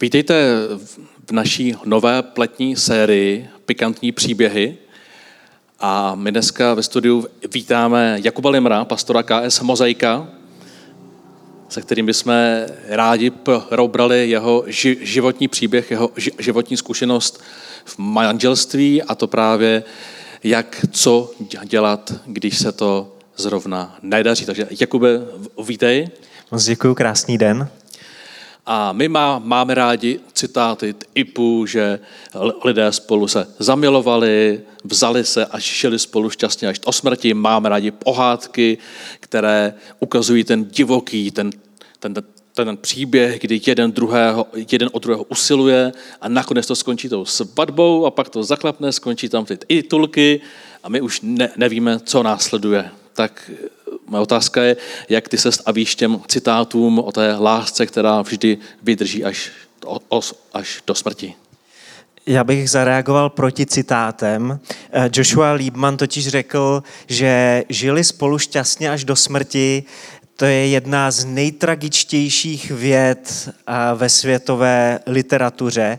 Vítejte v naší nové pletní sérii Pikantní příběhy. A my dneska ve studiu vítáme Jakuba Limra, pastora KS Mozaika, se kterým bychom rádi probrali jeho životní příběh, jeho životní zkušenost v manželství a to právě jak co dělat, když se to zrovna nedaří. Takže Jakube, vítej. Moc děkuji, krásný den. A my má, máme rádi citáty typu, že lidé spolu se zamilovali, vzali se a šli spolu šťastně až do smrti. Máme rádi pohádky, které ukazují ten divoký, ten, ten, ten, ten příběh, kdy jeden, druhého, jeden od druhého usiluje a nakonec to skončí tou svatbou a pak to zaklapne, skončí tam ty titulky a my už ne, nevíme, co následuje. Tak Moje otázka je, jak ty se stavíš těm citátům o té lásce, která vždy vydrží až, až do smrti. Já bych zareagoval proti citátem. Eh, Joshua Liebman totiž řekl, že žili spolu šťastně až do smrti. To je jedna z nejtragičtějších věd eh, ve světové literatuře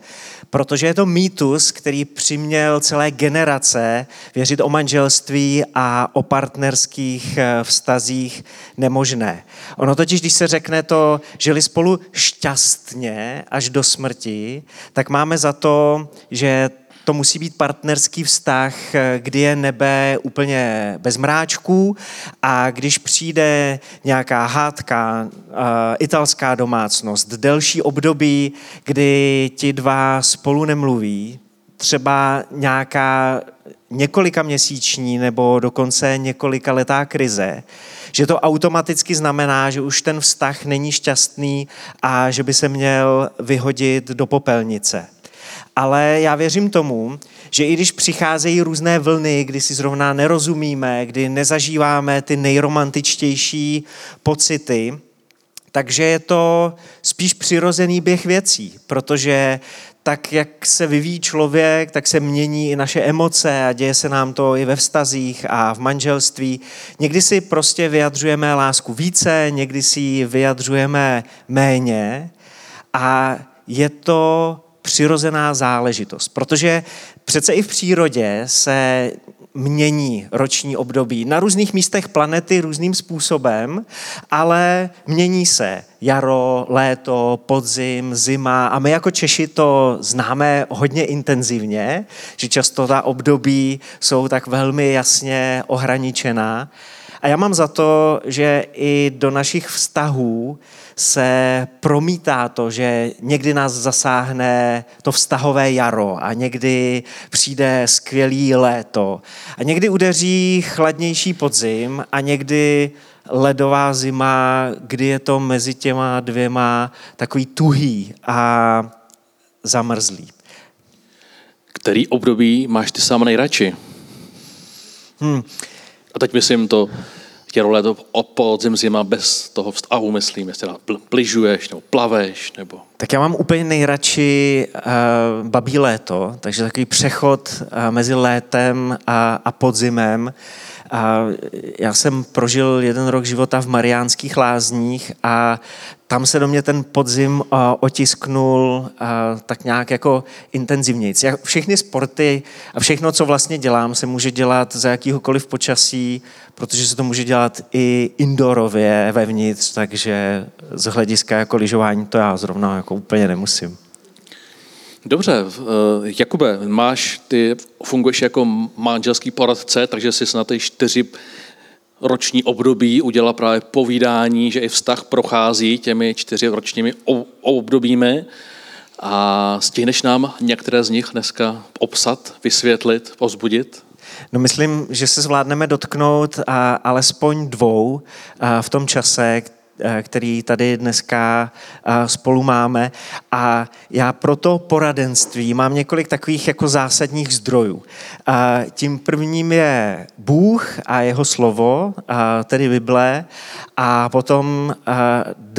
protože je to mýtus, který přiměl celé generace věřit o manželství a o partnerských eh, vztazích nemožné. Ono totiž, když se řekne to, žili spolu šťastně až do smrti, tak máme za to, že to musí být partnerský vztah, kdy je nebe úplně bez mráčků a když přijde nějaká hádka, uh, italská domácnost, delší období, kdy ti dva spolu nemluví, třeba nějaká několika měsíční nebo dokonce několika letá krize, že to automaticky znamená, že už ten vztah není šťastný a že by se měl vyhodit do popelnice ale já věřím tomu, že i když přicházejí různé vlny, kdy si zrovna nerozumíme, kdy nezažíváme ty nejromantičtější pocity, takže je to spíš přirozený běh věcí, protože tak, jak se vyvíjí člověk, tak se mění i naše emoce a děje se nám to i ve vztazích a v manželství. Někdy si prostě vyjadřujeme lásku více, někdy si ji vyjadřujeme méně a je to přirozená záležitost, protože přece i v přírodě se mění roční období na různých místech planety různým způsobem, ale mění se jaro, léto, podzim, zima a my jako Češi to známe hodně intenzivně, že často ta období jsou tak velmi jasně ohraničená. A já mám za to, že i do našich vztahů se promítá to, že někdy nás zasáhne to vztahové jaro a někdy přijde skvělý léto a někdy udeří chladnější podzim a někdy ledová zima, kdy je to mezi těma dvěma takový tuhý a zamrzlý. Který období máš ty sám nejradši? Hmm. A teď myslím to jaro, léto, podzim, zima bez toho vztahu, myslím, jestli pližuješ nebo plaveš, nebo... Tak já mám úplně nejradši uh, babí léto, takže takový přechod uh, mezi létem a, a podzimem. A já jsem prožil jeden rok života v Mariánských lázních a tam se do mě ten podzim otisknul tak nějak jako intenzivněji. Všechny sporty a všechno, co vlastně dělám, se může dělat za jakýhokoliv počasí, protože se to může dělat i indoorově vevnitř, takže z hlediska jako lyžování to já zrovna jako úplně nemusím. Dobře, eh, Jakube, máš, ty funguješ jako manželský poradce, takže jsi na ty čtyři roční období udělal právě povídání, že i vztah prochází těmi čtyři ročními obdobími a stihneš nám některé z nich dneska obsat, vysvětlit, pozbudit? No myslím, že se zvládneme dotknout a alespoň dvou a v tom čase, který tady dneska eh, spolu máme. A já pro to poradenství mám několik takových jako zásadních zdrojů. A tím prvním je Bůh a jeho slovo, tedy Bible, a potom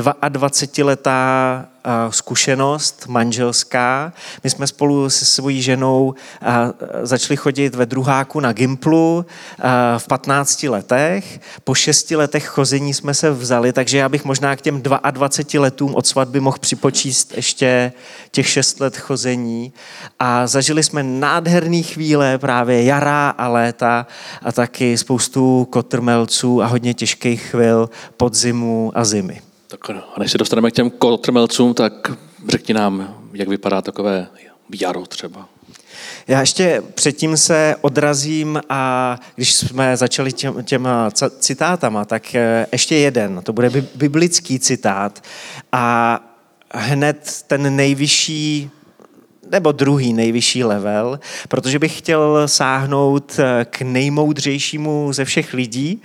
22-letá zkušenost manželská. My jsme spolu se svojí ženou začali chodit ve druháku na Gimplu v 15 letech. Po 6 letech chození jsme se vzali, takže já bych možná k těm 22 letům od svatby mohl připočíst ještě těch 6 let chození. A zažili jsme nádherné chvíle, právě jara a léta a taky spoustu kotrmelců a hodně těžkých chvil podzimu a zimy. Tak a než se dostaneme k těm kotrmelcům, tak řekni nám, jak vypadá takové jaro třeba. Já ještě předtím se odrazím a když jsme začali těm, těma citátama, tak eh, ještě jeden, to bude biblický citát a hned ten nejvyšší nebo druhý nejvyšší level, protože bych chtěl sáhnout eh, k nejmoudřejšímu ze všech lidí,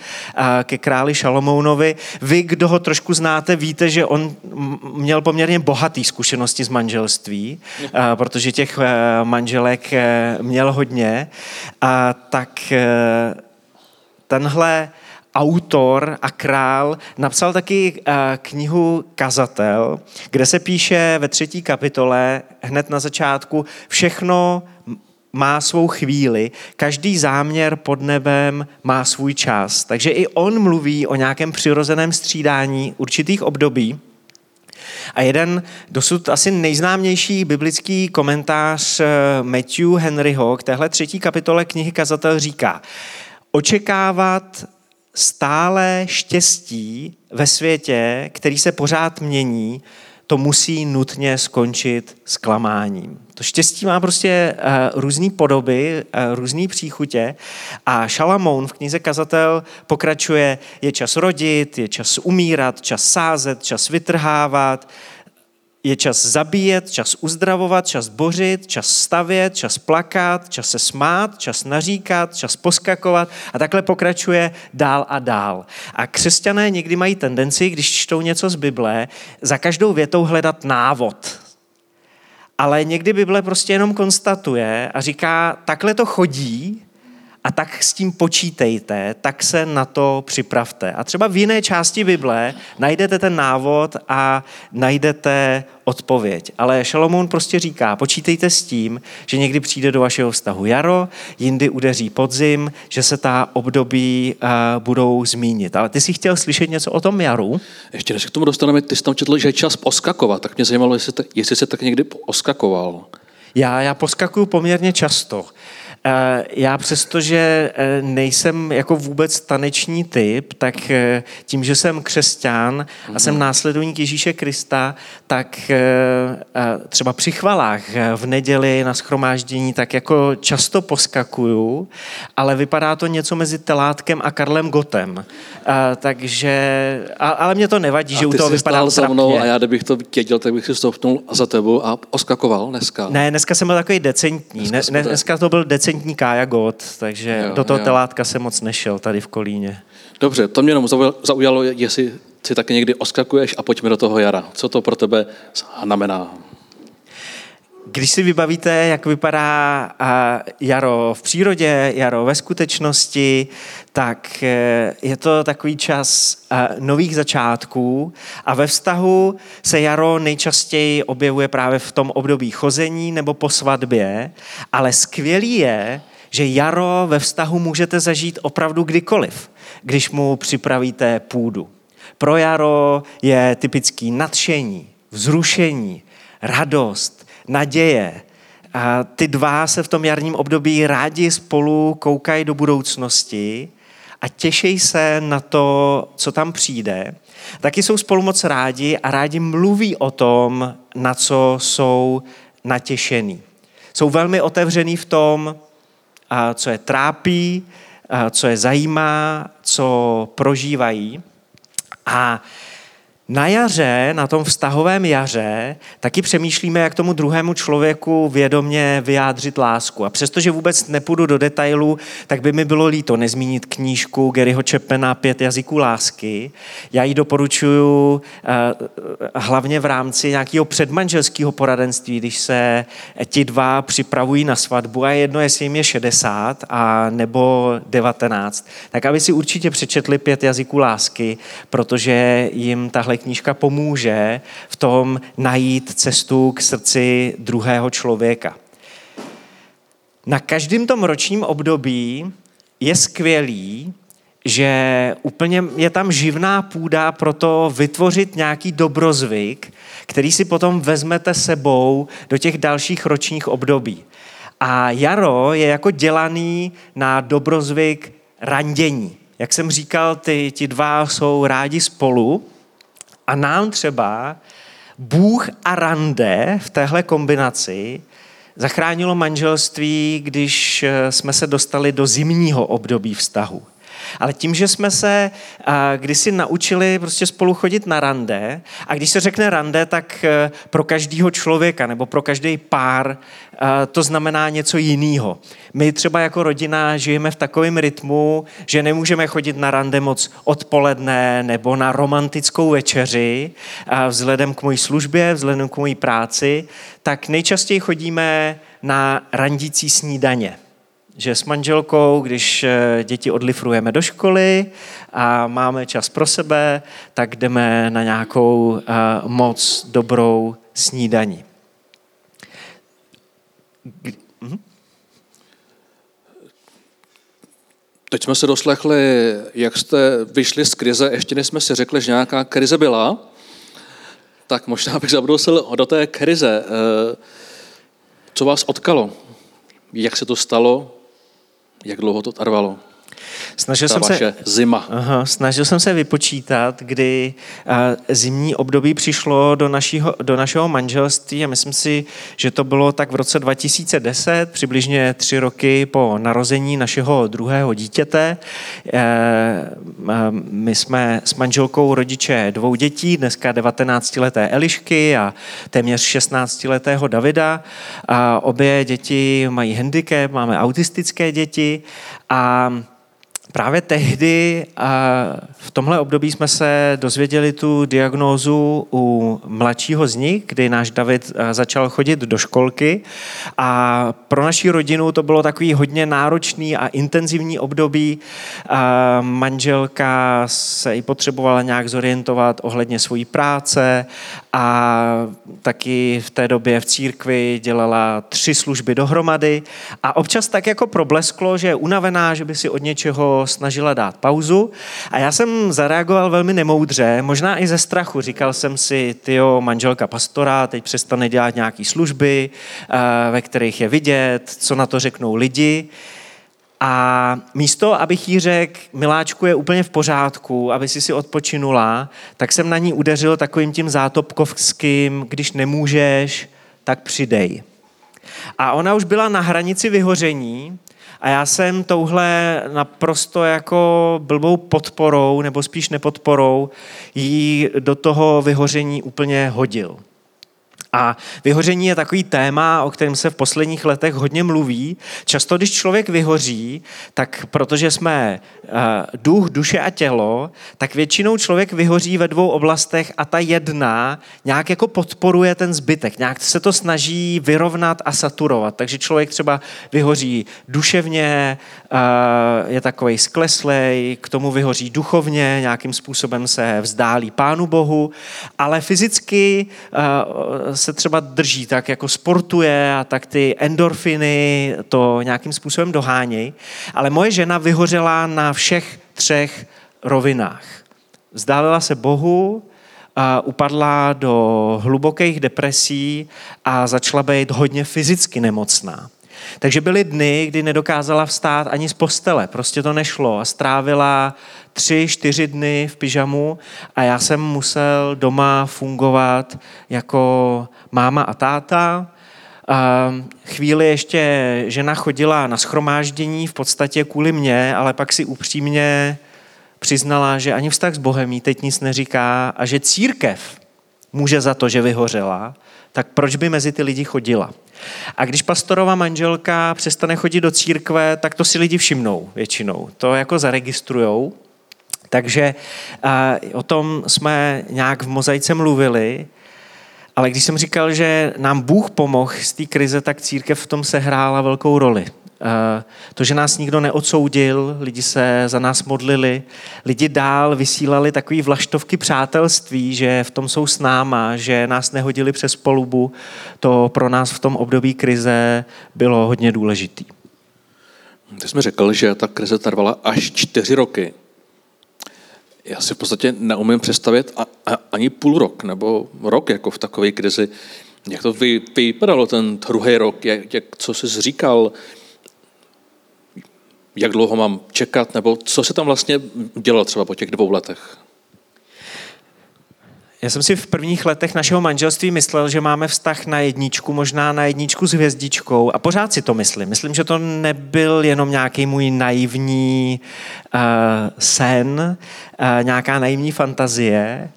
ke králi Šalomounovi. Vy, kdo ho trošku znáte, víte, že on měl poměrně bohatý zkušenosti z manželství, protože těch eh, manželek eh, měl hodně. A tak tenhle autor a král napsal taky eh, knihu Kazatel, kde se píše ve třetí kapitole hned na začátku všechno má svou chvíli, každý záměr pod nebem má svůj čas. Takže i on mluví o nějakém přirozeném střídání určitých období. A jeden dosud asi nejznámější biblický komentář eh, Matthew Henryho k téhle třetí kapitole knihy Kazatel říká, očekávat stále štěstí ve světě, který se pořád mění, to musí nutně skončit zklamáním. To štěstí má prostě uh, různé podoby, uh, různé příchutě a Šalamoun v knize Kazatel pokračuje, je čas rodit, je čas umírat, čas sázet, čas vytrhávat, je čas zabíjet, čas uzdravovat, čas bořit, čas stavět, čas plakat, čas se smát, čas naříkat, čas poskakovat a takhle pokračuje dál a dál. A křesťané někdy mají tendenci, když čtou něco z Bible, za každou větou hledat návod. Ale někdy Bible prostě jenom konstatuje a říká, takhle to chodí a tak s tím počítejte, tak se na to připravte. A třeba v jiné části Bible najdete ten návod a najdete odpověď. Ale Šalomoun prostě říká, počítejte s tím, že někdy přijde do vašeho vztahu jaro, jindy udeří podzim, že se ta období uh, budou zmínit. Ale ty jsi chtěl slyšet něco o tom jaru? Ještě než k tomu dostaneme, ty jsi tam četl, že je čas poskakovat, tak mě zajímalo, jestli, jestli se tak někdy poskakoval. Já, já poskakuju poměrně často. Eh, já přestože eh, nejsem jako vůbec taneční typ, tak eh, tím, že jsem křesťan a jsem mhm. následovník Ježíše Krista, tak třeba při chvalách v neděli na schromáždění tak jako často poskakuju, ale vypadá to něco mezi Telátkem a Karlem Gotem. Takže, ale mě to nevadí, a že u toho vypadá za mnou a já kdybych to věděl, tak bych si stoupnul za tebou a oskakoval dneska. Ne, dneska jsem byl takový decentní. Dneska, ne, dneska to byl decentní decentní Kája God, takže jo, do toho jo. telátka se moc nešel tady v Kolíně. Dobře, to mě jenom zaujalo, jestli si taky někdy oskakuješ a pojďme do toho jara. Co to pro tebe znamená? Když si vybavíte, jak vypadá jaro v přírodě, jaro ve skutečnosti, tak e, je to takový čas nových začátků a ve vztahu se jaro nejčastěji objevuje právě v tom období chození nebo po svatbě, ale skvělý je, že jaro ve vztahu můžete zažít opravdu kdykoliv, když mu připravíte půdu. Pro jaro je typický nadšení, vzrušení, radost, naděje. A ty dva se v tom jarním období rádi spolu koukají do budoucnosti a těší se na to, co tam přijde. Taky jsou spolu moc rádi a rádi mluví o tom, na co jsou natěšený. Jsou velmi otevřený v tom, co je trápí, co je zajímá, co prožívají. A na jaře, na tom vztahovém jaře, taky přemýšlíme, jak tomu druhému člověku vědomě vyjádřit lásku. A přestože vůbec nepůjdu do detailů, tak by mi bylo líto nezmínit knížku Garyho Chapmana Pět jazyků lásky. Já ji doporučuji eh, hlavně v rámci nějakého předmanželského poradenství, když se ti dva připravují na svatbu a jedno, jestli jim je 60 a nebo 19, tak aby si určitě přečetli Pět jazyků lásky, protože jim tahle tahle knížka pomůže v tom najít cestu k srdci druhého člověka. Na každém tom ročním období je skvělý, že úplně je tam živná půda pro to vytvořit nějaký dobrozvyk, který si potom vezmete sebou do těch dalších ročních období. A jaro je jako dělaný na dobrozvyk randění. Jak jsem říkal, ty, ti dva jsou rádi spolu a nám třeba Bůh a rande v téhle kombinaci zachránilo manželství, když eh, jsme se dostali do zimního období vztahu. Ale tím, že jsme se kdysi naučili prostě spolu chodit na rande, a když se řekne rande, tak e, pro každého člověka nebo pro každý pár e, to znamená něco jiného. My třeba jako rodina žijeme v takovém rytmu, že nemůžeme chodit na rande moc odpoledne nebo na romantickou večeři vzhledem k mojí službě, vzhledem k mojí práci, tak nejčastěji chodíme na randící snídaně že s manželkou, když eh, děti odlifrujeme do školy a máme čas pro sebe, tak jdeme na nějakou eh, moc dobrou snídaní. Mhm. Teď jsme se doslechli, jak jste vyšli z krize, ještě než jsme si řekli, že nějaká krize byla, tak možná bych zabrousil do té krize. Eh, co vás otkalo? Jak se to stalo? Jak dlouho to trvalo? Snažil jsem se, zima. Aha, snažil jsem se vypočítat, kdy zimní období přišlo do, našího, do našeho manželství a myslím si, že to bylo tak v roce 2010, přibližně tři roky po narození našeho druhého dítěte. Uh, my jsme s manželkou rodiče dvou dětí, dneska 19-leté Elišky a téměř 16-letého Davida. A obě děti mají handicap, máme autistické děti a Právě tehdy a v tomhle období jsme se dozvěděli tu diagnózu u mladšího z nich, kdy náš David začal chodit do školky a pro naši rodinu to bylo takový hodně náročný a intenzivní období. A manželka se i potřebovala nějak zorientovat ohledně své práce a taky v té době v církvi dělala tři služby dohromady a občas tak jako problesklo, že je unavená, že by si od něčeho snažila dát pauzu a já jsem zareagoval velmi nemoudře, možná i ze strachu. Říkal jsem si, tyjo, manželka pastora teď přestane dělat nějaké služby, eh, ve kterých je vidět, co na to řeknou lidi. A místo, abych jí řekl, miláčku je úplně v pořádku, aby si si odpočinula, tak jsem na ní udeřil takovým tím zátopkovským, když nemůžeš, tak přidej. A ona už byla na hranici vyhoření a já jsem touhle naprosto jako blbou podporou, nebo spíš nepodporou, jí do toho vyhoření úplně hodil. A vyhoření je takový téma, o kterém se v posledních letech hodně mluví. Často, když člověk vyhoří, tak protože jsme uh, duch, duše a tělo, tak většinou člověk vyhoří ve dvou oblastech a ta jedna nějak jako podporuje ten zbytek. Nějak se to snaží vyrovnat a saturovat. Takže člověk třeba vyhoří duševně, uh, je takový skleslej, k tomu vyhoří duchovně, nějakým způsobem se vzdálí Pánu Bohu, ale fyzicky uh, se třeba drží, tak jako sportuje a tak ty endorfiny to nějakým způsobem dohánějí. Ale moje žena vyhořela na všech třech rovinách. Vzdálila se Bohu, upadla do hlubokých depresí a začala být hodně fyzicky nemocná. Takže byly dny, kdy nedokázala vstát ani z postele, prostě to nešlo a strávila tři, čtyři dny v pyžamu a já jsem musel doma fungovat jako máma a táta. Chvíli ještě žena chodila na schromáždění v podstatě kvůli mě, ale pak si upřímně přiznala, že ani vztah s Bohem jí teď nic neříká a že církev může za to, že vyhořela, tak proč by mezi ty lidi chodila? A když pastorová manželka přestane chodit do církve, tak to si lidi všimnou většinou. To jako zaregistrujou. Takže o tom jsme nějak v mozaice mluvili, ale když jsem říkal, že nám Bůh pomohl z té krize, tak církev v tom sehrála velkou roli. Eh, to, že nás nikdo neodsoudil, lidi se za nás modlili, lidi dál vysílali takový vlaštovky přátelství, že v tom jsou s náma, že nás nehodili přes polubu, to pro nás v tom období krize bylo hodně důležitý. Ty jsi mi řekl, že ta krize trvala až čtyři roky. Já si v podstatě neumím představit ani půl rok nebo rok jako v takové krizi. Jak to vy, vypadalo ten druhý rok? Jak, jak, co jsi říkal? Jak dlouho mám čekat? Nebo co se tam vlastně dělalo třeba po těch dvou letech? Já jsem si v prvních letech našeho manželství myslel, že máme vztah na jedničku, možná na jedničku s hvězdičkou a pořád si to myslím. Myslím, že to nebyl jenom nějaký můj naivní uh, sen, uh, nějaká naivní fantazie.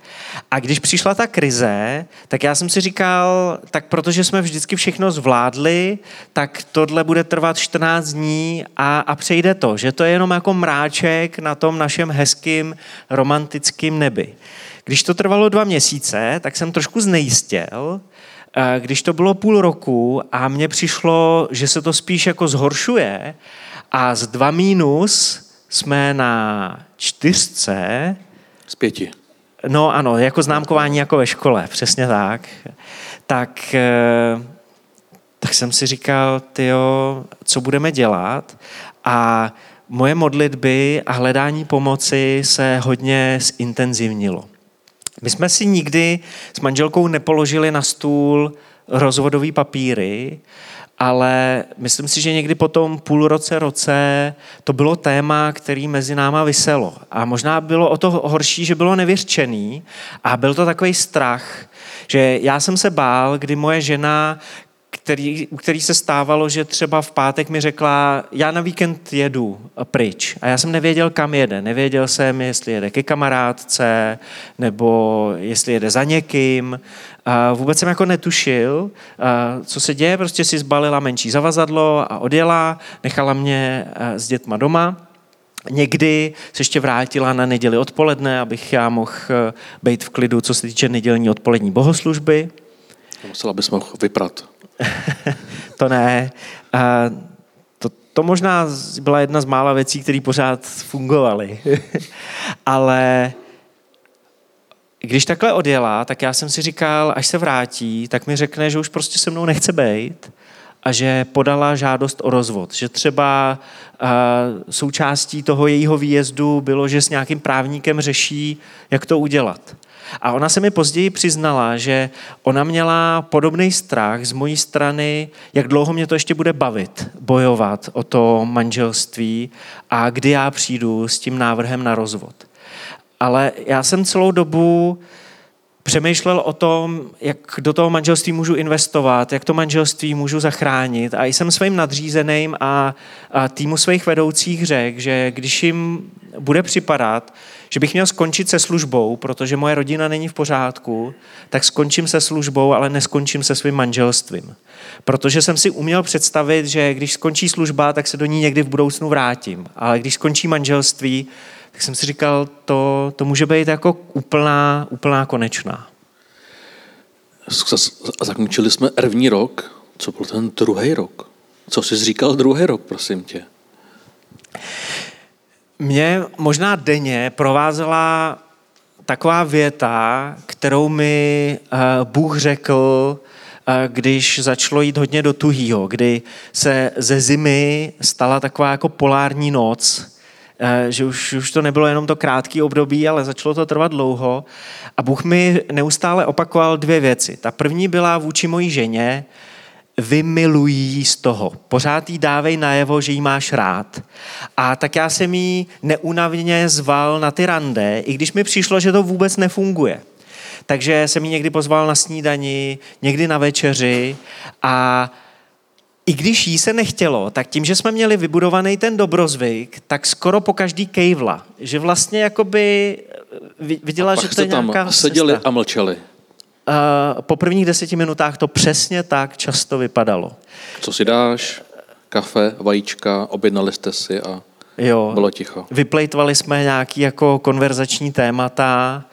A když přišla ta krize, tak já jsem si říkal, tak protože jsme vždycky všechno zvládli, tak tohle bude trvat 14 dní a, a přejde to, že to je jenom jako mráček na tom našem hezkým romantickém nebi. Když to trvalo dva měsíce, tak jsem trošku znejistěl, eh, když to bylo půl roku a mně přišlo, že se to spíš jako zhoršuje a z dva mínus jsme na čtyřce. Z pěti. No ano, jako známkování jako ve škole, přesně tak. Tak, eh, tak jsem si říkal, tyjo, co budeme dělat? A moje modlitby a hledání pomoci se hodně zintenzivnilo. My jsme si nikdy s manželkou nepoložili na stůl rozvodový papíry, ale myslím si, že někdy po tom půl roce, roce to bylo téma, který mezi náma vyselo. A možná bylo o to horší, že bylo nevěřčený a byl to takový strach, že já jsem se bál, kdy moje žena který, u který se stávalo, že třeba v pátek mi řekla, já na víkend jedu pryč. A já jsem nevěděl, kam jede. Nevěděl jsem, jestli jede ke kamarádce, nebo jestli jede za někým. A vůbec jsem jako netušil, co se děje. Prostě si zbalila menší zavazadlo a odjela. Nechala mě s dětma doma. Někdy se ještě vrátila na neděli odpoledne, abych já mohl být v klidu, co se týče nedělní odpolední bohoslužby. Musela bys mohl vyprat. To ne. A to, to možná byla jedna z mála věcí, které pořád fungovaly. Ale když takhle odjela, tak já jsem si říkal, až se vrátí, tak mi řekne, že už prostě se mnou nechce být a že podala žádost o rozvod. Že třeba uh, součástí toho jejího výjezdu bylo, že s nějakým právníkem řeší, jak to udělat. A ona se mi později přiznala, že ona měla podobný strach z mojí strany, jak dlouho mě to ještě bude bavit, bojovat o to manželství a kdy já přijdu s tím návrhem na rozvod. Ale já jsem celou dobu přemýšlel o tom, jak do toho manželství můžu investovat, jak to manželství můžu zachránit. A jsem svým nadřízeným a, týmu svých vedoucích řekl, že když jim bude připadat, že bych měl skončit se službou, protože moje rodina není v pořádku, tak skončím se službou, ale neskončím se svým manželstvím. Protože jsem si uměl představit, že když skončí služba, tak se do ní někdy v budoucnu vrátím. Ale když skončí manželství, tak jsem si říkal, to, to může být jako úplná, úplná konečná. Zakončili jsme první rok. Co byl ten druhý rok? Co jsi říkal druhý rok, prosím tě? Mě možná denně provázela taková věta, kterou mi eh, Bůh řekl, eh, když začalo jít hodně do tuhýho, kdy se ze zimy stala taková jako polární noc, eh, že už, už to nebylo jenom to krátké období, ale začalo to trvat dlouho. A Bůh mi neustále opakoval dvě věci. Ta první byla vůči mojí ženě, vymilují z toho. Pořád jí dávej najevo, že jí máš rád. A tak já jsem jí neunavně zval na ty rande, i když mi přišlo, že to vůbec nefunguje. Takže jsem jí někdy pozval na snídani, někdy na večeři a i když jí se nechtělo, tak tím, že jsme měli vybudovaný ten dobrozvyk, tak skoro po každý kejvla. Že vlastně jakoby viděla, že to je nějaká seděli cesta. a mlčeli po prvních deseti minutách to přesně tak často vypadalo. Co si dáš? Kafe, vajíčka, objednali jste si a jo. bylo ticho. Vyplejtvali jsme nějaký jako konverzační témata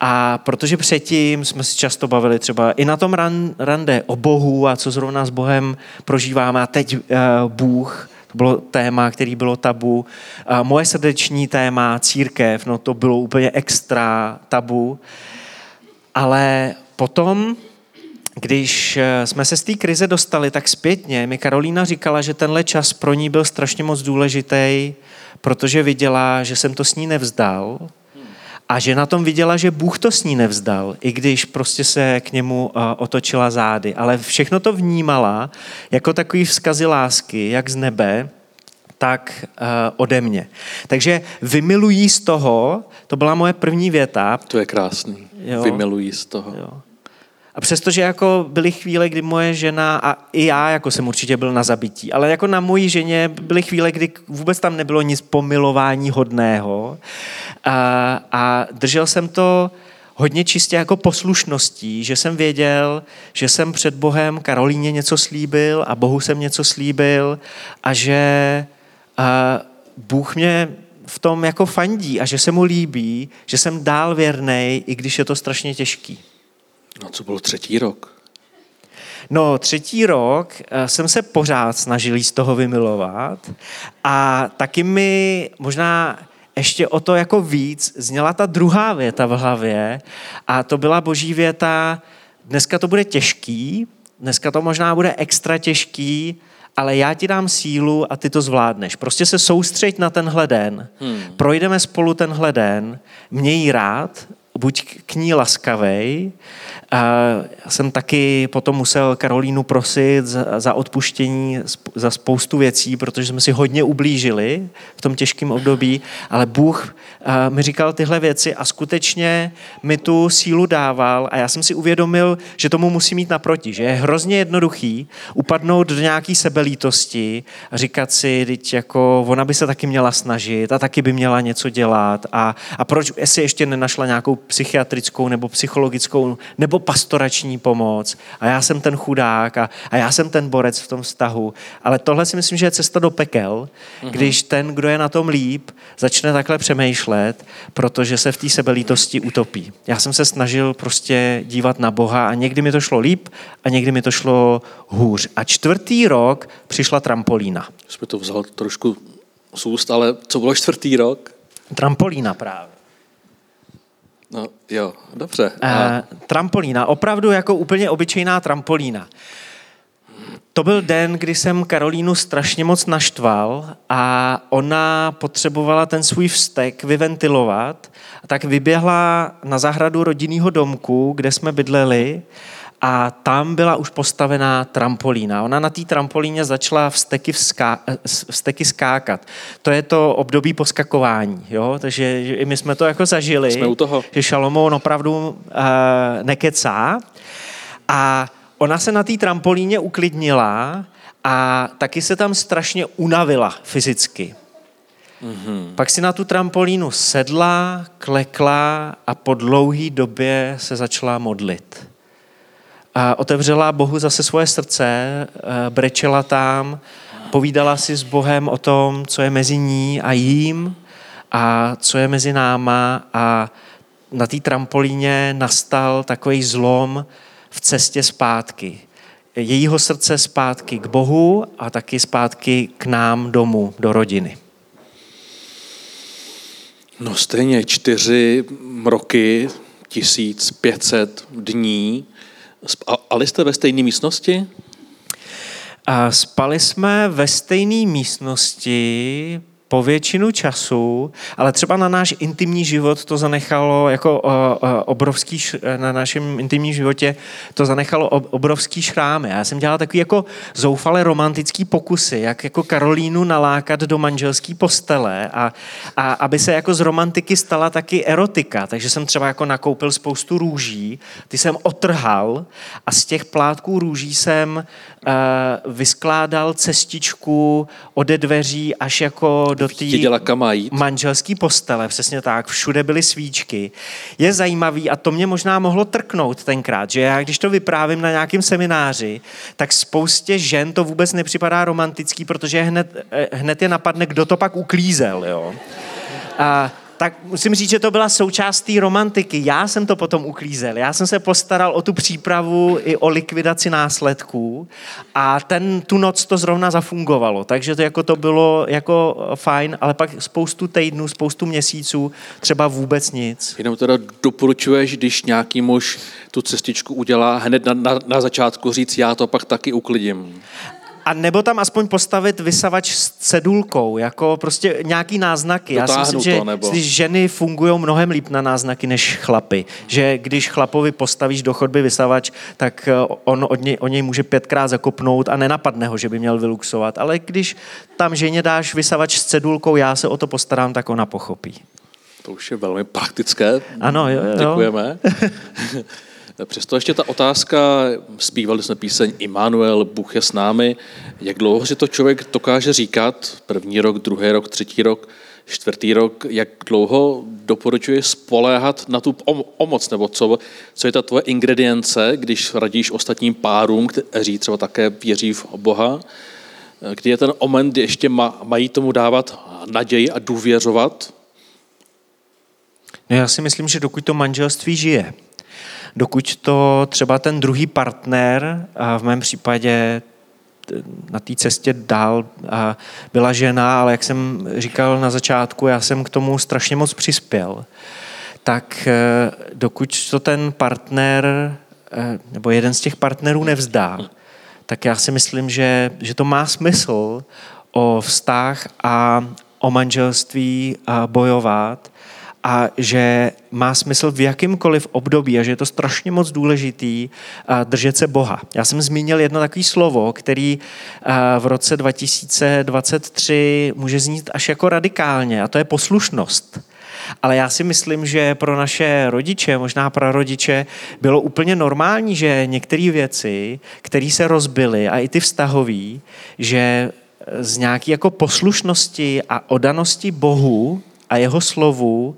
a protože předtím jsme si často bavili třeba i na tom rande o Bohu a co zrovna s Bohem prožíváme a teď uh, Bůh To bylo téma, který bylo tabu. A moje srdeční téma, církev, no to bylo úplně extra tabu. Ale potom, když eh, jsme se z té krize dostali, tak zpětně mi Karolína říkala, že tenhle čas pro ní byl strašně moc důležitý, protože viděla, že jsem to s ní nevzdal, a že na tom viděla, že Bůh to s ní nevzdal, i když prostě se k němu uh, otočila zády. Ale všechno to vnímala jako takový vzkazy lásky, jak z nebe, tak uh, ode mě. Takže vymilují z toho, to byla moje první věta. To je krásný. Jo. Vymilují z toho. Jo. A přestože jako byly chvíle, kdy moje žena a i já jako jsem určitě byl na zabití, ale jako na mojí ženě byly chvíle, kdy vůbec tam nebylo nic pomilování hodného a, a držel jsem to hodně čistě jako poslušností, že jsem věděl, že jsem před Bohem Karolíně něco slíbil a Bohu jsem něco slíbil a že a Bůh mě v tom jako fandí a že se mu líbí, že jsem dál věrnej, i když je to strašně těžký. No co byl třetí rok? No, třetí rok eh, jsem se pořád snažil z toho vymilovat a taky mi možná ještě o to jako víc zněla ta druhá věta v hlavě a to byla boží věta, dneska to bude těžký, dneska to možná bude extra těžký, ale já ti dám sílu a ty to zvládneš. Prostě se soustřeď na tenhle den. Hmm. Projdeme spolu tenhle den, měj rád, buď k ní laskavej. Já jsem taky potom musel Karolínu prosit za odpuštění za spoustu věcí, protože jsme si hodně ublížili v tom těžkém období, ale Bůh mi říkal tyhle věci a skutečně mi tu sílu dával. A já jsem si uvědomil, že tomu musí mít naproti, že je hrozně jednoduchý upadnout do nějaký sebelítosti a říkat si, teď jako ona by se taky měla snažit a taky by měla něco dělat. A, a proč si ještě nenašla nějakou psychiatrickou nebo psychologickou nebo pastorační pomoc a já jsem ten chudák a, a já jsem ten borec v tom vztahu. Ale tohle si myslím, že je cesta do pekel, mm-hmm. když ten, kdo je na tom líp, začne takhle přemýšlet, protože se v té sebelítosti utopí. Já jsem se snažil prostě dívat na Boha a někdy mi to šlo líp a někdy mi to šlo hůř. A čtvrtý rok přišla trampolína. Jsme to vzal trošku z úst, ale co bylo čtvrtý rok? Trampolína právě. No jo, dobře. A... Uh, trampolína, opravdu jako úplně obyčejná trampolína. To byl den, kdy jsem Karolínu strašně moc naštval a ona potřebovala ten svůj vztek vyventilovat, tak vyběhla na zahradu rodinného domku, kde jsme bydleli a tam byla už postavená trampolína. Ona na té trampolíně začala vsteky, vzká, vsteky skákat. To je to období poskakování, jo? takže i my jsme to jako zažili, jsme u toho. že Šalomón opravdu uh, nekecá a ona se na té trampolíně uklidnila a taky se tam strašně unavila fyzicky. Mm-hmm. Pak si na tu trampolínu sedla, klekla a po dlouhé době se začala modlit a otevřela Bohu zase svoje srdce, eh, brečela tam, povídala si s Bohem o tom, co je mezi ní a jím a co je mezi náma a na té trampolíně nastal takový zlom v cestě zpátky. Jejího srdce zpátky k Bohu a taky zpátky k nám domů, do rodiny. No stejně čtyři roky, 1500 dní, ale jste ve stejné místnosti? A spali jsme ve stejné místnosti po většinu času, ale třeba na náš intimní život to zanechalo jako obrovský, na našem intimním životě to zanechalo obrovský šrámy. Já jsem dělal takový jako zoufale romantický pokusy, jak jako Karolínu nalákat do manželské postele a, a aby se jako z romantiky stala taky erotika. Takže jsem třeba jako nakoupil spoustu růží, ty jsem otrhal a z těch plátků růží jsem uh, vyskládal cestičku ode dveří až jako do té manželské postele, přesně tak, všude byly svíčky. Je zajímavý a to mě možná mohlo trknout tenkrát, že já když to vyprávím na nějakém semináři, tak spoustě žen to vůbec nepřipadá romantický, protože hned, eh, hned je napadne, kdo to pak uklízel. Jo? A tak musím říct, že to byla součást té romantiky. Já jsem to potom uklízel. Já jsem se postaral o tu přípravu i o likvidaci následků a ten, tu noc to zrovna zafungovalo. Takže to, jako to bylo jako fajn, ale pak spoustu týdnů, spoustu měsíců, třeba vůbec nic. Jenom teda doporučuješ, když nějaký muž tu cestičku udělá hned na, na, na začátku říct, já to pak taky uklidím. A nebo tam aspoň postavit vysavač s cedulkou, jako prostě nějaký náznaky. Já si myslím, že to, nebo... ženy fungují mnohem líp na náznaky než chlapy. Že když chlapovi postavíš do chodby vysavač, tak eh, on od něj, o něj může pětkrát zakopnout a nenapadne ho, že by měl vyluxovat. Ale když tam ženě dáš vysavač s cedulkou, já se o to postarám, tak ona pochopí. To už je velmi praktické. Ano, jo, jo. Děkujeme. Přesto ještě ta otázka, zpívali jsme píseň Immanuel, Bůh je s námi, jak dlouho si to člověk dokáže říkat, první rok, druhý rok, třetí rok, čtvrtý rok, jak dlouho doporučuje spoléhat na tu pomoc, nebo co, co je ta tvoje ingredience, když radíš ostatním párům, kteří třeba také věří v Boha, kdy je ten moment, kdy ještě mají tomu dávat naději a důvěřovat? No já si myslím, že dokud to manželství žije, dokud to třeba ten druhý partner, v mém případě na té cestě dál byla žena, ale jak jsem říkal na začátku, já jsem k tomu strašně moc přispěl. Tak e, dokud to ten partner e, nebo jeden z těch partnerů nevzdá, tak já si myslím, že, že to má smysl o vztah a o manželství bojovat a že má smysl v jakýmkoliv období a že je to strašně moc důležitý držet se Boha. Já jsem zmínil jedno takové slovo, který v roce 2023 může znít až jako radikálně a to je poslušnost. Ale já si myslím, že pro naše rodiče, možná pro rodiče, bylo úplně normální, že některé věci, které se rozbily a i ty vztahové, že z nějaké jako poslušnosti a odanosti Bohu a jeho slovu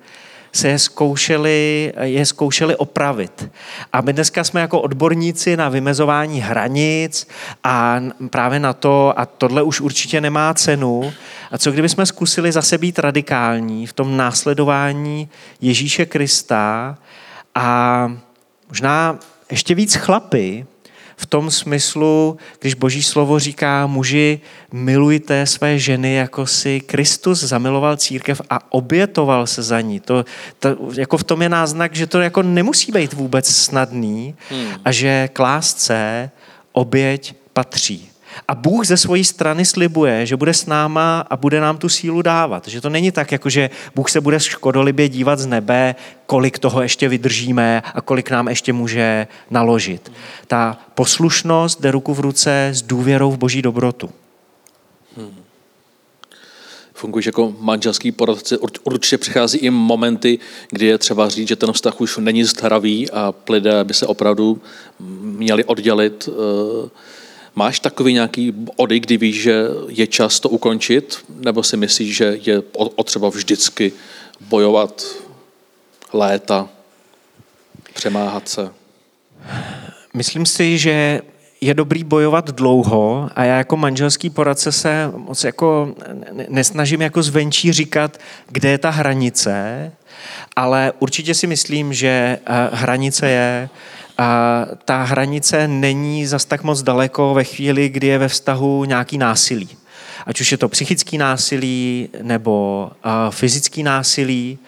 se zkoušeli, je zkoušeli opravit. A my dneska jsme jako odborníci na vymezování hranic a právě na to, a tohle už určitě nemá cenu, a co kdyby jsme zkusili zase být radikální v tom následování Ježíše Krista a možná ještě víc chlapy, v tom smyslu, když Boží slovo říká, muži, milujte své ženy, jako si Kristus zamiloval církev a obětoval se za ní. To, to, jako v tom je náznak, že to jako nemusí být vůbec snadný hmm. a že k lásce oběť patří. A Bůh ze své strany slibuje, že bude s náma a bude nám tu sílu dávat. Že to není tak, jako že Bůh se bude škodolibě dívat z nebe, kolik toho ještě vydržíme a kolik nám ještě může naložit. Ta poslušnost jde ruku v ruce s důvěrou v boží dobrotu. Hmm. Funguješ jako manželský poradce. Určitě přichází i momenty, kdy je třeba říct, že ten vztah už není zdravý a lidé by se opravdu měli oddělit. Uh, Máš takový nějaký body, kdy víš, že je čas to ukončit, nebo si myslíš, že je potřeba vždycky bojovat léta, přemáhat se? Myslím si, že je dobrý bojovat dlouho a já jako manželský poradce se moc jako nesnažím jako zvenčí říkat, kde je ta hranice, ale určitě si myslím, že eh, hranice je a ta hranice není zas tak moc daleko ve chvíli, kdy je ve vztahu nějaký násilí. Ať už je to psychický násilí nebo fyzický násilí.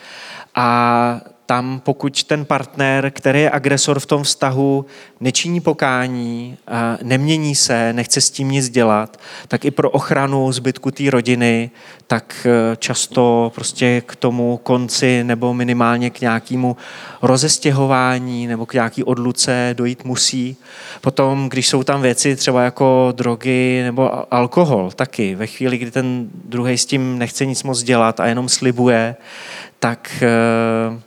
A tam, pokud ten partner, který je agresor v tom vztahu, nečiní pokání, nemění se, nechce s tím nic dělat, tak i pro ochranu zbytku té rodiny, tak e, často prostě k tomu konci nebo minimálně k nějakému rozestěhování nebo k nějaký odluce dojít musí. Potom, když jsou tam věci třeba jako drogy nebo alkohol taky, ve chvíli, kdy ten druhý s tím nechce nic moc dělat a jenom slibuje, tak,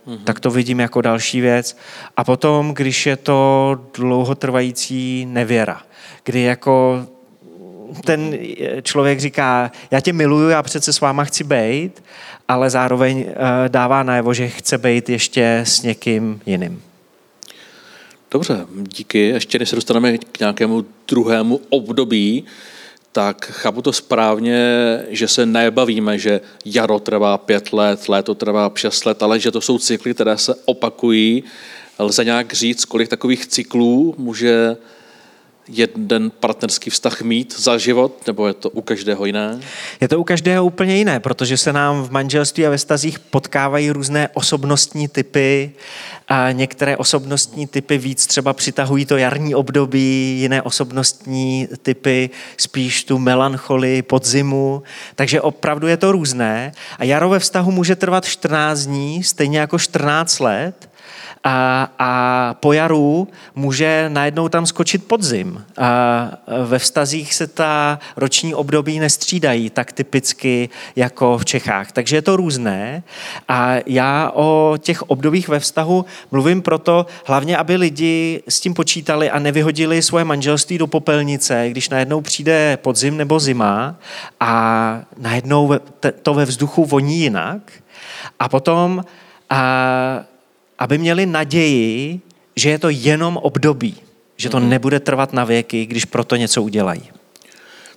mm-hmm. tak to vidím jako další věc. A potom, když je to dlouhotrvající nevěra, kdy jako ten člověk říká, já tě miluju, já přece s váma chci být, ale zároveň eh, dává najevo, že chce být ještě s někým jiným. Dobře, díky. Ještě než se dostaneme k nějakému druhému období, tak chápu to správně, že se nebavíme, že jaro trvá pět let, léto trvá šest let, ale že to jsou cykly, které se opakují. Lze nějak říct, kolik takových cyklů může jeden partnerský vztah mít za život, nebo je to u každého jiné? Je to u každého úplně jiné, protože se nám v manželství a ve stazích potkávají různé osobnostní typy. A některé osobnostní typy víc třeba přitahují to jarní období, jiné osobnostní typy spíš tu melancholii podzimu. Takže opravdu je to různé. A jaro ve vztahu může trvat 14 dní, stejně jako 14 let a, a po jaru může najednou tam skočit podzim. A ve vztazích se ta roční období nestřídají tak typicky jako v Čechách. Takže je to různé a já o těch obdobích ve vztahu mluvím proto hlavně, aby lidi s tím počítali a nevyhodili svoje manželství do popelnice, když najednou přijde podzim nebo zima a najednou to ve vzduchu voní jinak. A potom a aby měli naději, že je to jenom období, že to mm-hmm. nebude trvat na věky, když proto něco udělají.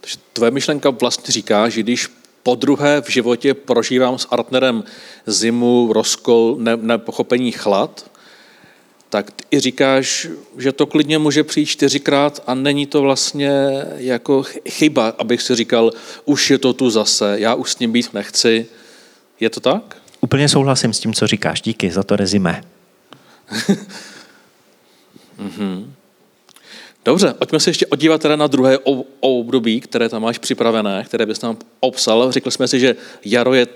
Takže tvoje myšlenka vlastně říká, že když po druhé v životě prožívám s partnerem zimu, rozkol, ne, nepochopení chlad, tak i říkáš, že to klidně může přijít čtyřikrát a není to vlastně jako chyba, abych si říkal, už je to tu zase, já už s ním být nechci. Je to tak? Úplně souhlasím s tím, co říkáš. Díky za to rezime. mm-hmm. Dobře, pojďme se ještě odívat teda na druhé období, které tam máš připravené, které bys tam obsal. Řekli jsme si, že jaro je,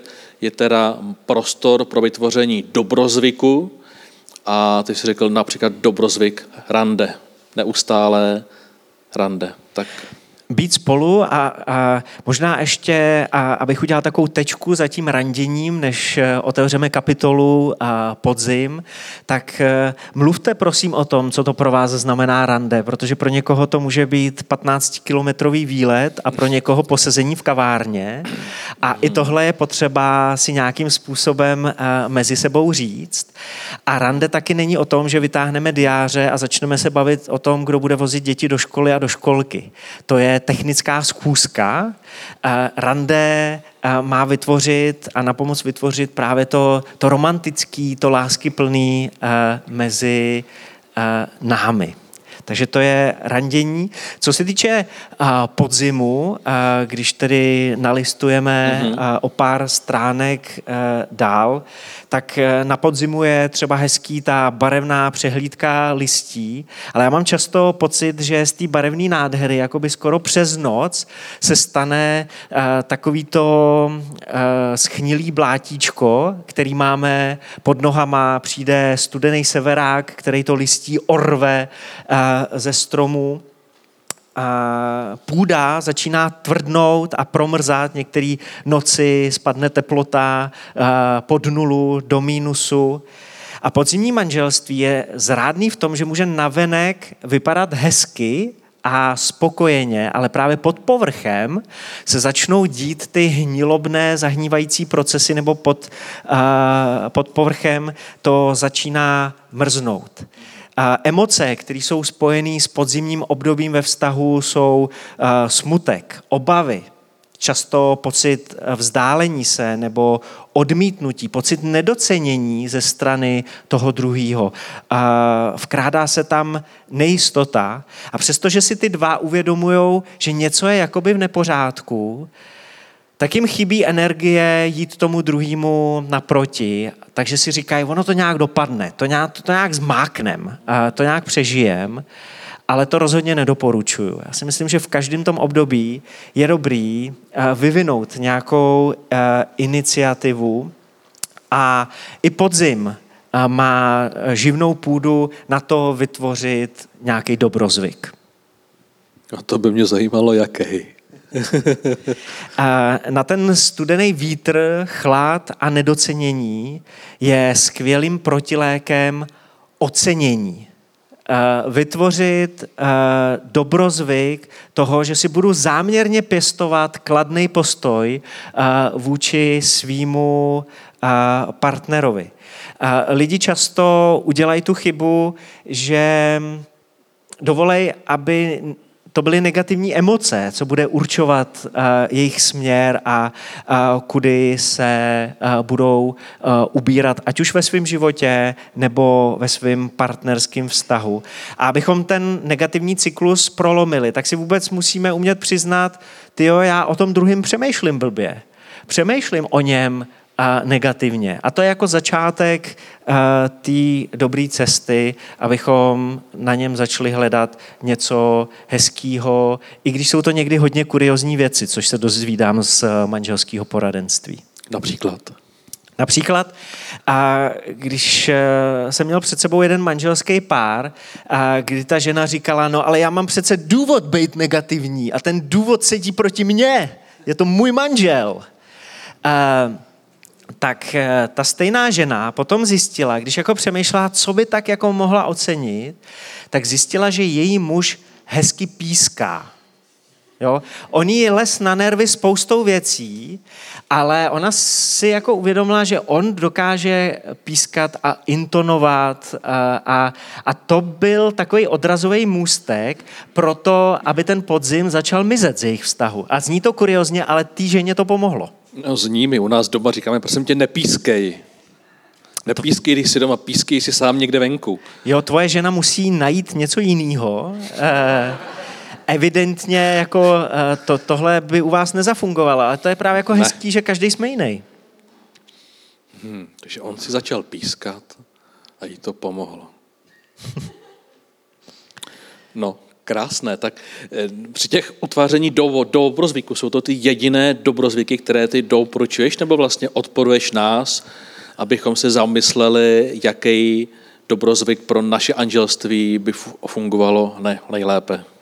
je teda prostor pro vytvoření dobrozvyku a ty jsi řekl například dobrozvyk rande, neustále rande. Tak být spolu a, a možná ještě, a, abych udělal takovou tečku za tím randěním, než eh, otevřeme kapitolu a podzim, tak eh, mluvte prosím o tom, co to pro vás znamená rande, protože pro někoho to může být 15-kilometrový výlet a pro někoho posezení v kavárně. A i tohle je potřeba si nějakým způsobem eh, mezi sebou říct. A rande taky není o tom, že vytáhneme diáře a začneme se bavit o tom, kdo bude vozit děti do školy a do školky. To je technická schůzka. Rande má vytvořit a na pomoc vytvořit právě to, to romantický, to láskyplný mezi námi. Takže to je randění. Co se týče podzimu, když tedy nalistujeme mm-hmm. o pár stránek dál, tak eh, na podzimu je třeba hezký ta barevná přehlídka listí, ale já mám často pocit, že z té barevné nádhery, jakoby skoro přes noc, se stane uh, takový to uh, schnilý blátíčko, který máme pod nohama, přijde studený severák, který to listí orve ze stromu půda začíná tvrdnout a promrzat, některé noci spadne teplota pod nulu, do mínusu. A podzimní manželství je zrádný v tom, že může navenek vypadat hezky a spokojeně, ale právě pod povrchem se začnou dít ty hnilobné zahnívající procesy nebo pod, uh, pod povrchem to začíná mrznout emoce, které jsou spojené s podzimním obdobím ve vztahu, jsou smutek, obavy, často pocit vzdálení se nebo odmítnutí, pocit nedocenění ze strany toho druhého. Vkrádá se tam nejistota a přestože si ty dva uvědomují, že něco je jakoby v nepořádku, tak jim chybí energie jít tomu druhému naproti, takže si říkají, ono to nějak dopadne, to nějak, to, to nějak zmáknem, to nějak přežijem, ale to rozhodně nedoporučuju. Já si myslím, že v každém tom období je dobrý vyvinout nějakou iniciativu a i podzim má živnou půdu na to vytvořit nějaký dobrozvyk. A to by mě zajímalo, jaký. a na ten studený vítr, chlad a nedocenění je skvělým protilékem ocenění. Vytvořit dobrozvyk toho, že si budu záměrně pěstovat kladný postoj vůči svýmu partnerovi. Lidi často udělají tu chybu, že dovolej, aby to byly negativní emoce, co bude určovat uh, jejich směr a uh, kudy se uh, budou uh, ubírat, ať už ve svém životě nebo ve svém partnerském vztahu. A abychom ten negativní cyklus prolomili, tak si vůbec musíme umět přiznat, tyjo, já o tom druhém přemýšlím blbě. Přemýšlím o něm a negativně. A to je jako začátek uh, té dobré cesty, abychom na něm začali hledat něco hezkého, i když jsou to někdy hodně kuriozní věci, což se dozvídám z manželského poradenství. Například? Například, a když eh, jsem měl před sebou jeden manželský pár, a kdy ta žena říkala, no ale já mám přece důvod být negativní a ten důvod sedí proti mně. Je to můj manžel. A, tak eh, ta stejná žena potom zjistila, když jako přemýšlela, co by tak jako mohla ocenit, tak zjistila, že její muž hezky píská. Jo? On jí les na nervy spoustou věcí, ale ona si jako uvědomila, že on dokáže pískat a intonovat a, a, a to byl takový odrazový můstek pro to, aby ten podzim začal mizet z jejich vztahu. A zní to kuriozně, ale té ženě to pomohlo. No, zní mi, u nás doma říkáme, prosím tě, nepískej. Nepískej, když si doma, pískej si sám někde venku. Jo, tvoje žena musí najít něco jiného. Eh, evidentně jako eh, to, tohle by u vás nezafungovalo, ale to je právě jako ne. hezký, že každý jsme jiný. Hmm, takže on si začal pískat a jí to pomohlo. No, krásné. Tak eh, při těch utváření do, dobrozvyku jsou to ty jediné dobrozvyky, které ty doporučuješ, nebo vlastně odporuješ nás, abychom se zamysleli, jaký dobrozvyk pro naše anželství by fungovalo ne, nejlépe?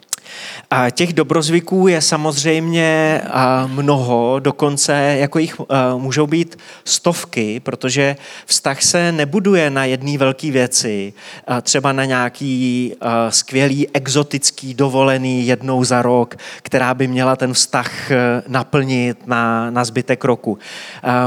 A těch dobrozvyků je samozřejmě mnoho, dokonce jako jich můžou být stovky, protože vztah se nebuduje na jedné velké věci, třeba na nějaký skvělý exotický dovolený jednou za rok, která by měla ten vztah e, naplnit na, na zbytek roku.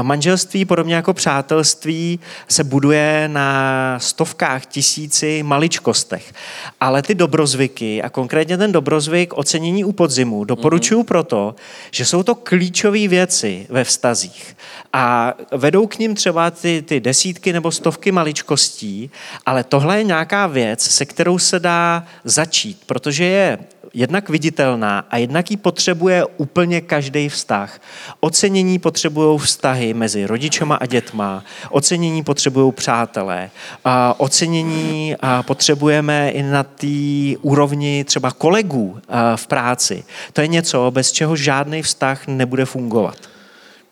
Manželství, podobně jako přátelství, se buduje na stovkách, tisíci maličkostech. Ale ty dobrozvyky a konkrétně ten dobrozvyk k ocenění u podzimu doporučuji mm-hmm. proto, že jsou to klíčové věci ve vztazích a vedou k ním třeba ty, ty desítky nebo stovky maličkostí, ale tohle je nějaká věc, se kterou se dá začít, protože je jednak viditelná a jednak ji potřebuje úplně každý vztah. Ocenění potřebují vztahy mezi rodičema a dětma, ocenění potřebují přátelé, a ocenění a potřebujeme i na té úrovni třeba kolegů v práci. To je něco, bez čeho žádný vztah nebude fungovat.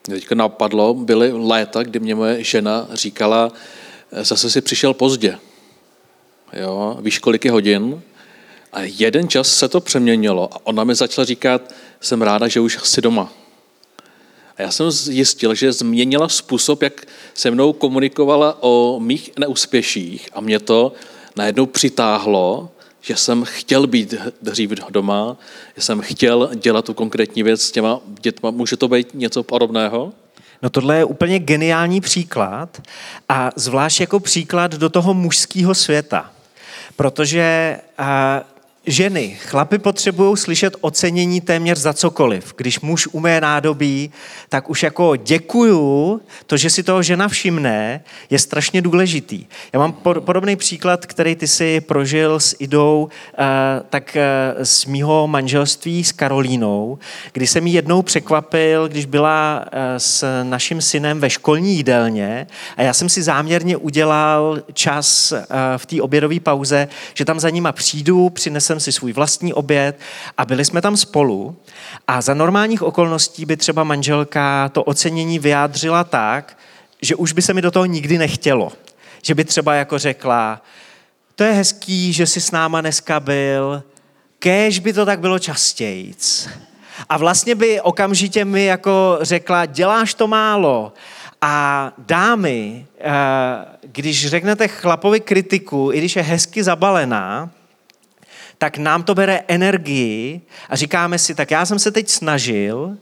Teďka napadlo, byly léta, kdy mě moje žena říkala, zase si přišel pozdě. Jo, víš, kolik je hodin? A jeden čas se to přeměnilo a ona mi začala říkat, jsem ráda, že už jsi doma. A já jsem zjistil, že změnila způsob, jak se mnou komunikovala o mých neúspěších a mě to najednou přitáhlo, že jsem chtěl být dřív doma, že jsem chtěl dělat tu konkrétní věc s těma dětma. Může to být něco podobného? No tohle je úplně geniální příklad a zvlášť jako příklad do toho mužského světa. Protože ženy, chlapy potřebují slyšet ocenění téměř za cokoliv. Když muž umé nádobí, tak už jako děkuju, to, že si toho žena všimne, je strašně důležitý. Já mám podobný příklad, který ty si prožil s Idou, eh, tak eh, z mýho manželství s Karolínou, kdy jsem ji jednou překvapil, když byla eh, s naším synem ve školní jídelně a já jsem si záměrně udělal čas v té obědové pauze, že tam za nima přijdu, přinesem jsem si svůj vlastní oběd a byli jsme tam spolu a za normálních okolností by třeba manželka to ocenění vyjádřila tak, že už by se mi do toho nikdy nechtělo. Že by třeba jako řekla, to je hezký, že jsi s náma dneska byl, kéž by to tak bylo častějc. A vlastně by okamžitě mi jako řekla, děláš to málo. A dámy, eh, když řeknete chlapovi kritiku, i když je hezky zabalená, tak nám to bere energii a říkáme si, tak já jsem se teď snažil,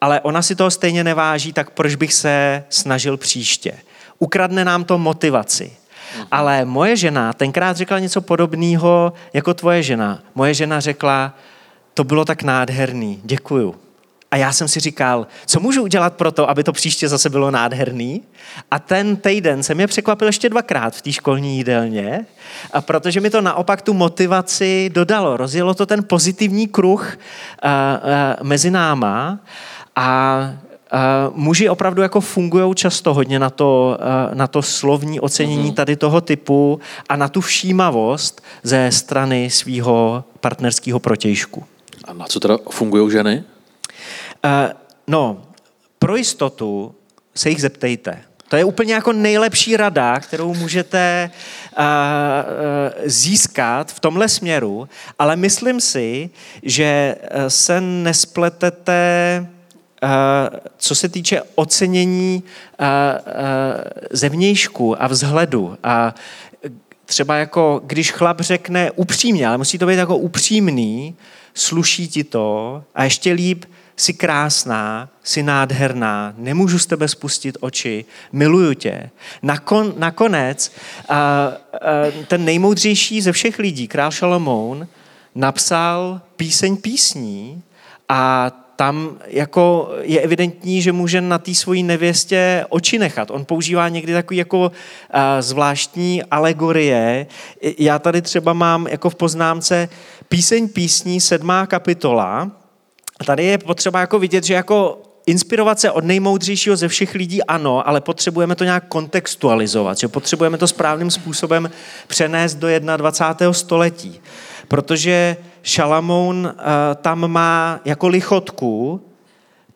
ale ona si toho stejně neváží, tak proč bych se snažil příště? Ukradne nám to motivaci. Mhm. Ale moje žena tenkrát řekla něco podobného jako tvoje žena. Moje žena řekla, to bylo tak nádherný, děkuju. A já jsem si říkal, co můžu udělat pro to, aby to příště zase bylo nádherný? A ten týden se mě překvapil ještě dvakrát v té školní jídelně, a protože mi to naopak tu motivaci dodalo. Rozjelo to ten pozitivní kruh uh, uh, mezi náma a Uh, muži opravdu jako fungují často hodně na to, uh, na to slovní ocenění mm-hmm. tady toho typu a na tu všímavost ze strany svého partnerského protějšku. A na co teda fungují ženy? Uh, no, pro jistotu se jich zeptejte. To je úplně jako nejlepší rada, kterou můžete uh, uh, získat v tomhle směru, ale myslím si, že se nespletete co se týče ocenění zevnějšku a vzhledu a třeba jako, když chlap řekne upřímně, ale musí to být jako upřímný, sluší ti to a ještě líp, jsi krásná, jsi nádherná, nemůžu z tebe spustit oči, miluju tě. Nakon, nakonec a, a, ten nejmoudřejší ze všech lidí, král Šalomoun, napsal píseň písní a tam jako je evidentní, že může na té svojí nevěstě oči nechat. On používá někdy takový jako zvláštní alegorie. Já tady třeba mám jako v poznámce píseň písní, sedmá kapitola. Tady je potřeba jako vidět, že jako inspirovat se od nejmoudřejšího ze všech lidí ano, ale potřebujeme to nějak kontextualizovat, že potřebujeme to správným způsobem přenést do 21. století. Protože Šalamoun uh, tam má jako lichotku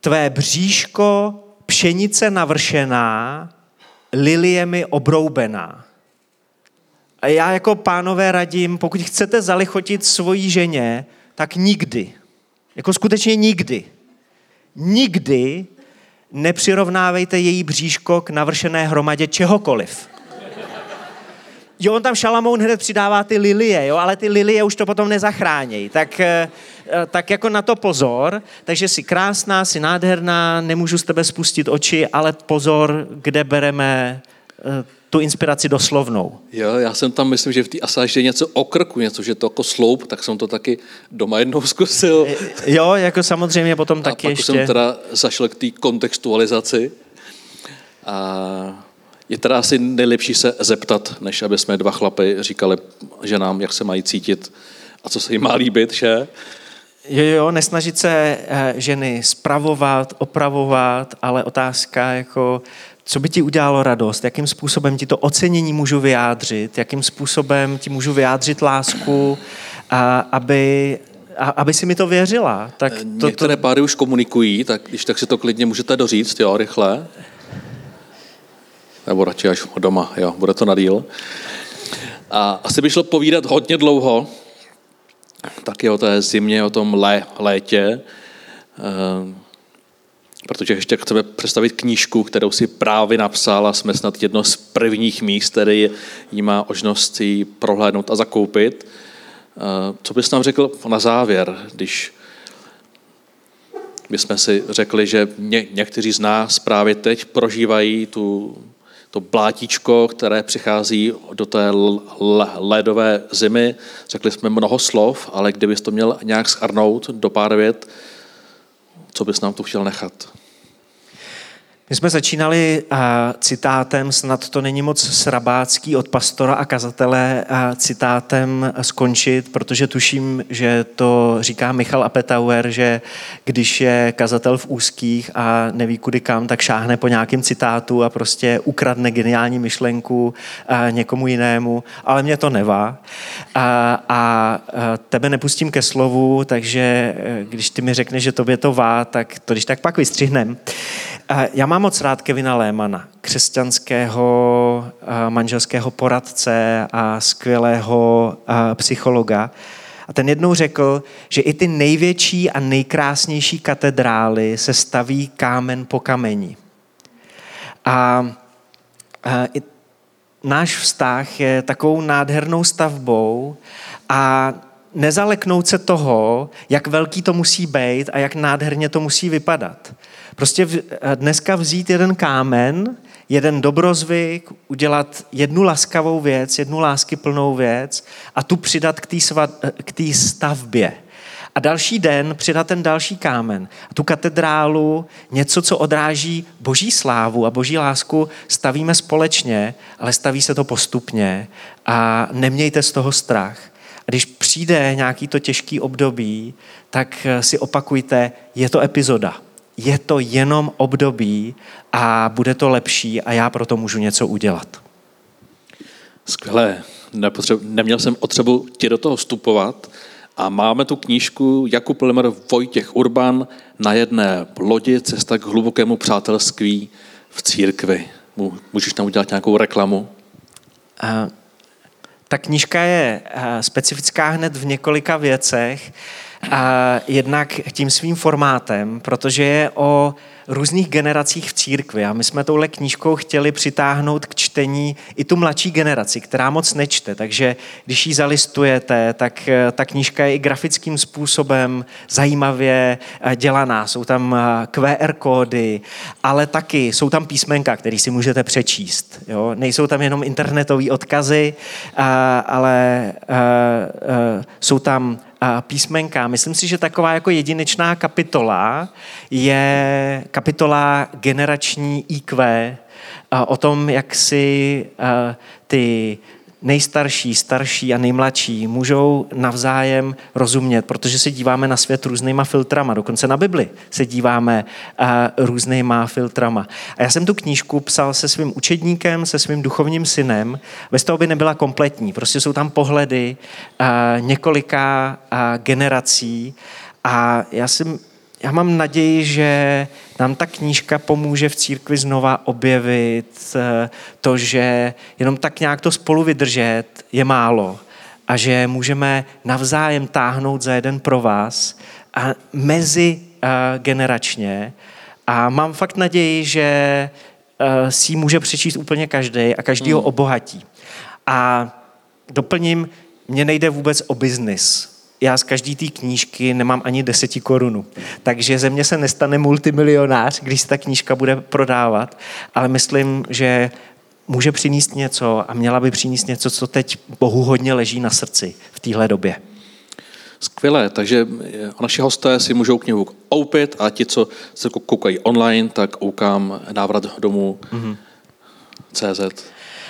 tvé bříško pšenice navršená, liliemi obroubená. A já jako pánové radím, pokud chcete zalichotit svoji ženě, tak nikdy, jako skutečně nikdy, nikdy nepřirovnávejte její bříško k navršené hromadě čehokoliv jo, on tam Šalamoun hned přidává ty lilie, jo, ale ty lilie už to potom nezachránějí. Tak, eh, tak jako na to pozor, takže jsi krásná, jsi nádherná, nemůžu z tebe spustit oči, ale pozor, kde bereme eh, tu inspiraci doslovnou. Jo, já jsem tam, myslím, že v té asáži je něco o krku, něco, že to jako sloup, tak jsem to taky doma jednou zkusil. Eh, jo, jako samozřejmě potom taky A pak ještě. jsem teda zašel k té kontextualizaci. A je teda asi nejlepší se zeptat, než aby jsme dva chlapy říkali ženám, jak se mají cítit a co se jim má líbit, že? Jo, jo, nesnažit se eh, ženy spravovat, opravovat, ale otázka jako, co by ti udělalo radost, jakým způsobem ti to ocenění můžu vyjádřit, jakým způsobem ti můžu vyjádřit lásku, a aby, a, aby si mi to věřila. Tak to, Některé to... páry už komunikují, tak když tak si to klidně můžete doříct, jo, rychle. Nebo radši až doma, jo, bude to na díl. A asi by šlo povídat hodně dlouho, taky o té zimě, o tom lé, létě, eh, protože ještě chceme představit knížku, kterou si právě napsal a jsme snad jedno z prvních míst, který jí má možnost si prohlédnout a zakoupit. Eh, co bys nám řekl na závěr, když bychom si řekli, že ně, někteří z nás právě teď prožívají tu to blátíčko, které přichází do té ledové zimy. Řekli jsme mnoho slov, ale kdybys to měl nějak schrnout do pár vět, co bys nám tu chtěl nechat? My jsme začínali uh, citátem, snad to není moc srabácký od pastora a kazatele uh, citátem skončit, protože tuším, že to říká Michal Apetauer, že když je kazatel v úzkých a neví kudy kam, tak šáhne po nějakém citátu a prostě ukradne geniální myšlenku uh, někomu jinému, ale mě to nevá. A, a tebe nepustím ke slovu, takže když ty mi řekneš, že tobě to vá, tak to když tak pak vystřihnem. Já mám moc rád Kevina Lémana, křesťanského manželského poradce a skvělého psychologa. A ten jednou řekl, že i ty největší a nejkrásnější katedrály se staví kámen po kameni. A, a i náš vztah je takovou nádhernou stavbou a nezaleknout se toho, jak velký to musí být a jak nádherně to musí vypadat. Prostě eh, dneska vzít jeden kámen, jeden dobrozvyk, udělat jednu laskavou věc, jednu lásky plnou věc a tu přidat k té stavbě. a další den přidat ten další kámen. A tu katedrálu, něco, co odráží boží slávu a boží lásku, stavíme společně, ale staví se to postupně a nemějte z toho strach. A když přijde nějaký to těžký období, tak si opakujte, je to epizoda. Je to jenom období a bude to lepší a já proto můžu něco udělat. Skvělé. Nepotřeb, neměl jsem potřebu ti do toho vstupovat. A máme tu knížku Jakub Limer Vojtěch Urban na jedné lodi Cesta k hlubokému přátelství v církvi. Můžeš tam udělat nějakou reklamu? Uh, ta knížka je specifická hned v několika věcech. Uh, jednak tím svým formátem, protože je o různých generacích v církvi a my jsme touhle knížkou chtěli přitáhnout k čtení i tu mladší generaci, která moc nečte, takže když ji zalistujete, tak eh, ta knížka je i grafickým způsobem zajímavě eh, dělaná. Jsou tam eh, QR kódy, ale taky jsou tam písmenka, které si můžete přečíst. Jo? Nejsou tam jenom internetové odkazy, ale jsou tam písmenka. Myslím si, že taková jako jedinečná kapitola je kapitola generační IQ, o tom, jak si ty nejstarší, starší a nejmladší můžou navzájem rozumět, protože se díváme na svět různýma filtrama, dokonce na Bibli se díváme různýma filtrama. A já jsem tu knížku psal se svým učedníkem, se svým duchovním synem, bez toho by nebyla kompletní. Prostě jsou tam pohledy několika generací a já jsem já mám naději, že nám ta knížka pomůže v církvi znova objevit eh, to, že jenom tak nějak to spolu vydržet je málo a že můžeme navzájem táhnout za jeden pro vás a mezi uh, generačně. A mám fakt naději, že uh, si ji může přečíst úplně každý a každý hmm. ho obohatí. A doplním, mně nejde vůbec o biznis já z každé té knížky nemám ani deseti korunu. Takže ze mě se nestane multimilionář, když se ta knížka bude prodávat, ale myslím, že může přinést něco a měla by přinést něco, co teď Bohu hodně leží na srdci v téhle době. Skvělé, takže naši hosté si můžou knihu koupit a ti, co se koukají online, tak koukám návrat domů mm-hmm. CZ.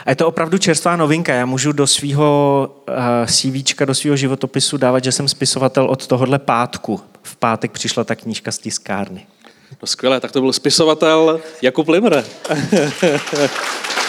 A je to opravdu čerstvá novinka. Já můžu do svého eh, CV, do svého životopisu dávat, že jsem spisovatel od tohohle pátku. V pátek přišla ta knížka z tiskárny. No skvělé, tak to byl spisovatel Jakub Limre.